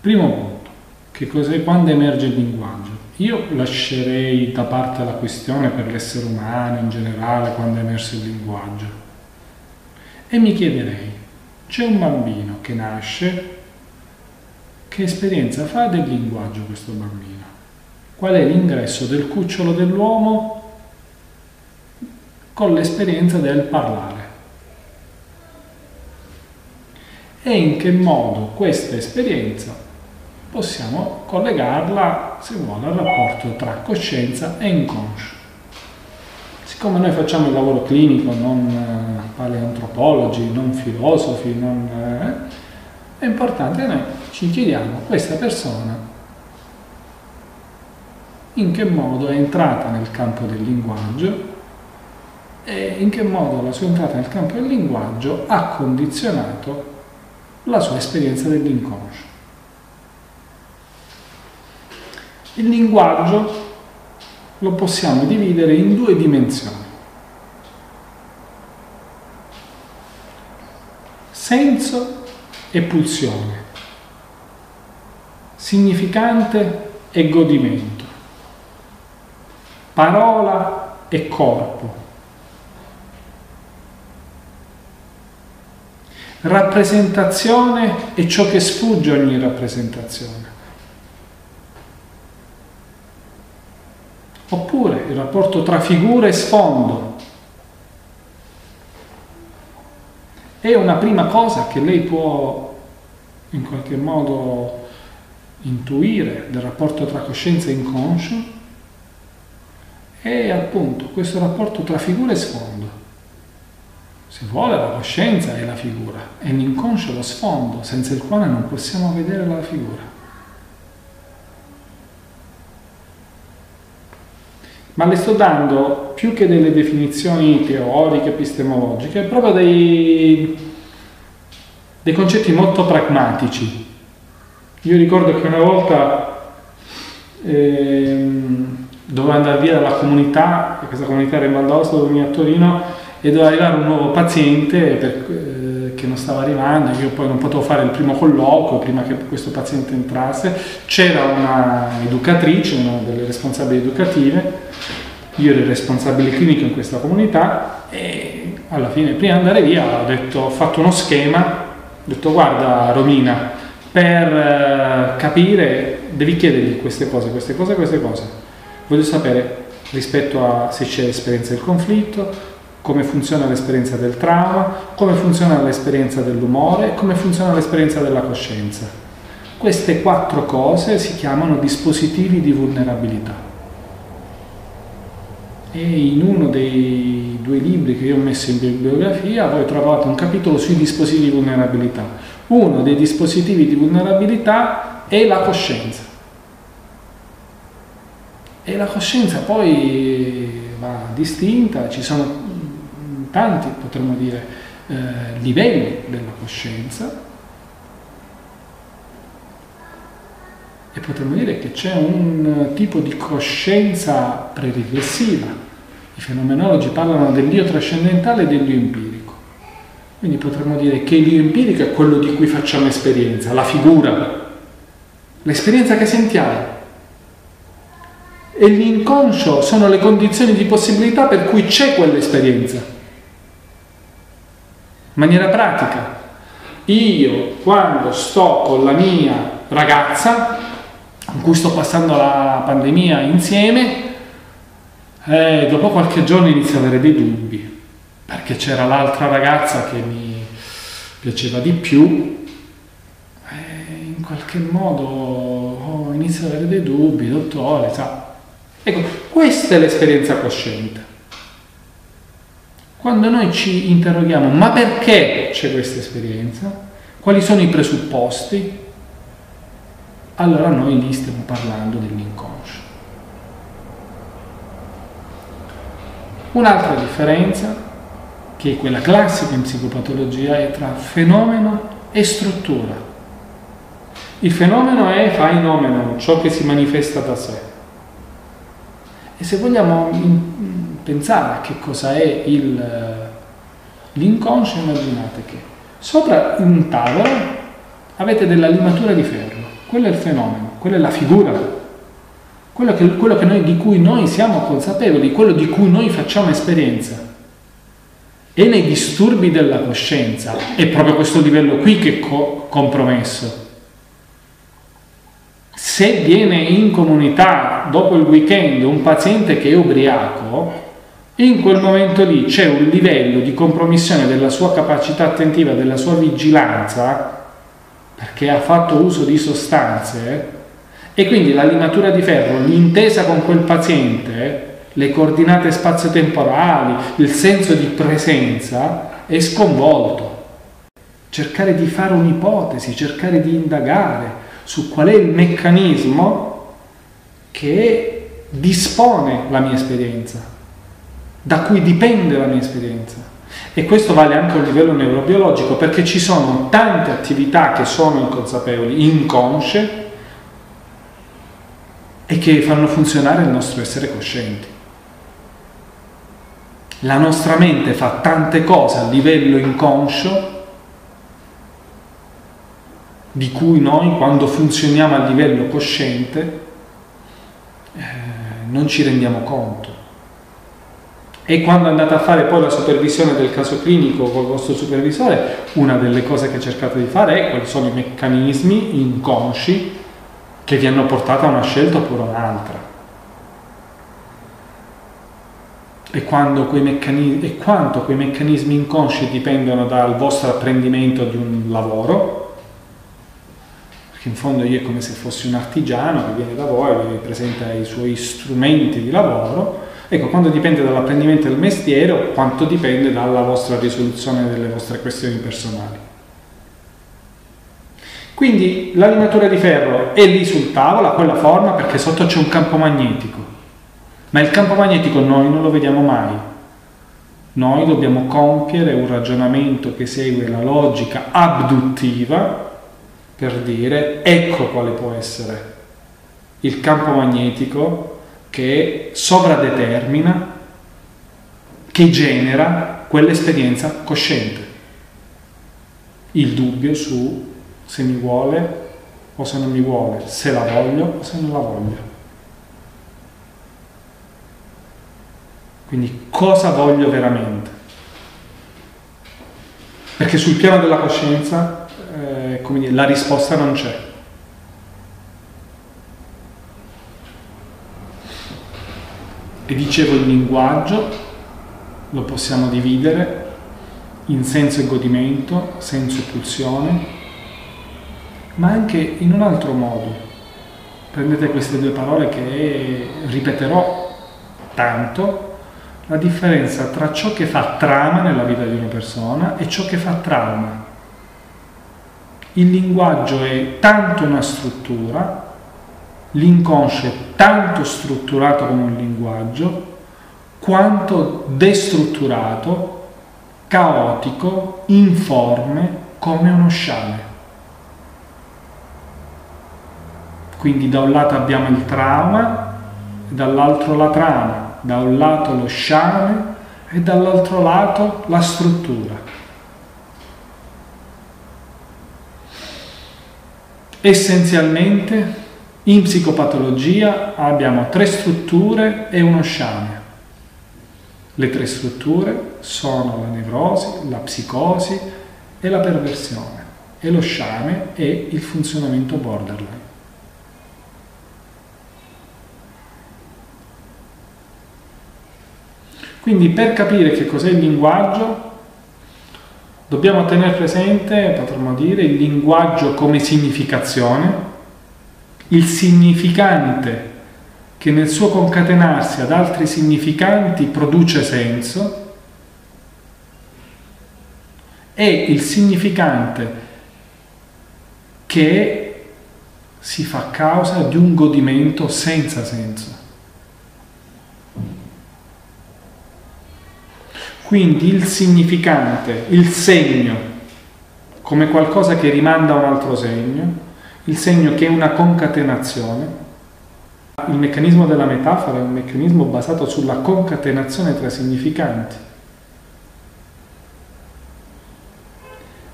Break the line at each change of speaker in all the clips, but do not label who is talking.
Primo punto, che cos'è quando emerge il linguaggio? Io lascerei da parte la questione per l'essere umano in generale quando è emerso il linguaggio e mi chiederei, c'è un bambino che nasce, che esperienza fa del linguaggio questo bambino? Qual è l'ingresso del cucciolo dell'uomo con l'esperienza del parlare? E in che modo questa esperienza possiamo collegarla, se vuole, al rapporto tra coscienza e inconscio. Siccome noi facciamo il lavoro clinico, non eh, paleantropologi, non filosofi, non, eh, è importante che noi ci chiediamo questa persona in che modo è entrata nel campo del linguaggio e in che modo la sua entrata nel campo del linguaggio ha condizionato la sua esperienza dell'inconscio. Il linguaggio lo possiamo dividere in due dimensioni. Senso e pulsione, significante e godimento, parola e corpo, rappresentazione e ciò che sfugge ogni rappresentazione. Oppure il rapporto tra figura e sfondo. È una prima cosa che lei può in qualche modo intuire del rapporto tra coscienza e inconscio è appunto questo rapporto tra figura e sfondo. Se vuole la coscienza è la figura e l'inconscio lo sfondo senza il quale non possiamo vedere la figura. Ma le sto dando più che delle definizioni teoriche, epistemologiche, proprio dei, dei concetti molto pragmatici. Io ricordo che una volta ehm, dovevo andare via dalla comunità, questa comunità era in Val d'Aosta, dove mi a Torino, e doveva arrivare un nuovo paziente per, eh, che non stava arrivando, io poi non potevo fare il primo colloquio prima che questo paziente entrasse, c'era una educatrice, una delle responsabili educative, io ero il responsabile clinico in questa comunità e alla fine prima di andare via ho, detto, ho fatto uno schema, ho detto guarda Romina, per eh, capire devi chiedergli queste cose, queste cose, queste cose. Voglio sapere rispetto a se c'è esperienza del conflitto, come funziona l'esperienza del trauma, come funziona l'esperienza dell'umore come funziona l'esperienza della coscienza. Queste quattro cose si chiamano dispositivi di vulnerabilità. E in uno dei due libri che io ho messo in bibliografia voi trovate un capitolo sui dispositivi di vulnerabilità. Uno dei dispositivi di vulnerabilità è la coscienza. E la coscienza poi va distinta, ci sono tanti, potremmo dire, eh, livelli della coscienza e potremmo dire che c'è un tipo di coscienza preriflessiva. I fenomenologi parlano dell'io trascendentale e dell'io empirico. Quindi potremmo dire che l'io empirico è quello di cui facciamo esperienza, la figura, l'esperienza che sentiamo. E l'inconscio sono le condizioni di possibilità per cui c'è quell'esperienza maniera pratica. Io quando sto con la mia ragazza, con cui sto passando la pandemia insieme, eh, dopo qualche giorno inizio ad avere dei dubbi, perché c'era l'altra ragazza che mi piaceva di più, eh, in qualche modo oh, inizio ad avere dei dubbi, dottore, sa. Ecco, questa è l'esperienza cosciente. Quando noi ci interroghiamo ma perché c'è questa esperienza, quali sono i presupposti, allora noi lì stiamo parlando dell'inconscio. Un'altra differenza, che è quella classica in psicopatologia, è tra fenomeno e struttura. Il fenomeno è phenomenon, ciò che si manifesta da sé. E se vogliamo pensare a che cosa è l'inconscio, immaginate che sopra un tavolo avete della limatura di ferro. quello è il fenomeno, quella è la figura, quello, che, quello che noi, di cui noi siamo consapevoli, quello di cui noi facciamo esperienza. E nei disturbi della coscienza è proprio questo livello qui che è co- compromesso. Se viene in comunità dopo il weekend un paziente che è ubriaco, in quel momento lì c'è un livello di compromissione della sua capacità attentiva, della sua vigilanza, perché ha fatto uso di sostanze, e quindi la limatura di ferro, l'intesa con quel paziente, le coordinate spazio-temporali, il senso di presenza, è sconvolto. Cercare di fare un'ipotesi, cercare di indagare su qual è il meccanismo che dispone la mia esperienza da cui dipende la mia esperienza. E questo vale anche a livello neurobiologico perché ci sono tante attività che sono inconsapevoli, inconsce e che fanno funzionare il nostro essere coscienti. La nostra mente fa tante cose a livello inconscio di cui noi quando funzioniamo a livello cosciente eh, non ci rendiamo conto. E quando andate a fare poi la supervisione del caso clinico col vostro supervisore, una delle cose che cercate di fare è quali sono i meccanismi inconsci che vi hanno portato a una scelta oppure a un'altra. E, e quanto quei meccanismi inconsci dipendono dal vostro apprendimento di un lavoro, perché in fondo io è come se fossi un artigiano che viene da voi, vi presenta i suoi strumenti di lavoro, Ecco, quanto dipende dall'apprendimento del mestiere o quanto dipende dalla vostra risoluzione delle vostre questioni personali. Quindi l'animatore di ferro è lì sul tavolo, a quella forma, perché sotto c'è un campo magnetico. Ma il campo magnetico noi non lo vediamo mai. Noi dobbiamo compiere un ragionamento che segue la logica abduttiva per dire ecco quale può essere il campo magnetico che sovradetermina, che genera quell'esperienza cosciente. Il dubbio su se mi vuole o se non mi vuole, se la voglio o se non la voglio. Quindi cosa voglio veramente? Perché sul piano della coscienza dire, la risposta non c'è. E dicevo il linguaggio lo possiamo dividere in senso e godimento, senso e pulsione, ma anche in un altro modo. Prendete queste due parole che ripeterò tanto, la differenza tra ciò che fa trama nella vita di una persona e ciò che fa trauma. Il linguaggio è tanto una struttura l'inconscio è tanto strutturato come un linguaggio quanto destrutturato, caotico, informe come uno sciame. Quindi da un lato abbiamo il trauma dall'altro la trama, da un lato lo sciame e dall'altro lato la struttura. Essenzialmente in psicopatologia abbiamo tre strutture e uno sciame. Le tre strutture sono la nevrosi, la psicosi e la perversione e lo sciame è il funzionamento borderline. Quindi per capire che cos'è il linguaggio dobbiamo tenere presente, potremmo dire, il linguaggio come significazione, il significante che nel suo concatenarsi ad altri significanti produce senso e il significante che si fa causa di un godimento senza senso. Quindi il significante, il segno, come qualcosa che rimanda a un altro segno, il segno che è una concatenazione. Il meccanismo della metafora è un meccanismo basato sulla concatenazione tra significanti.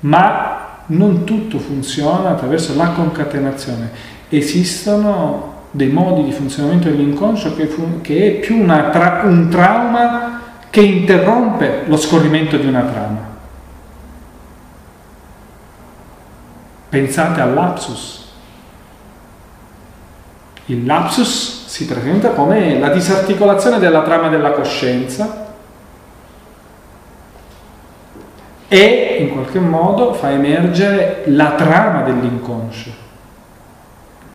Ma non tutto funziona attraverso la concatenazione. Esistono dei modi di funzionamento dell'inconscio che, che è più tra un trauma che interrompe lo scorrimento di una trama. Pensate al lapsus. Il lapsus si presenta come la disarticolazione della trama della coscienza e in qualche modo fa emergere la trama dell'inconscio.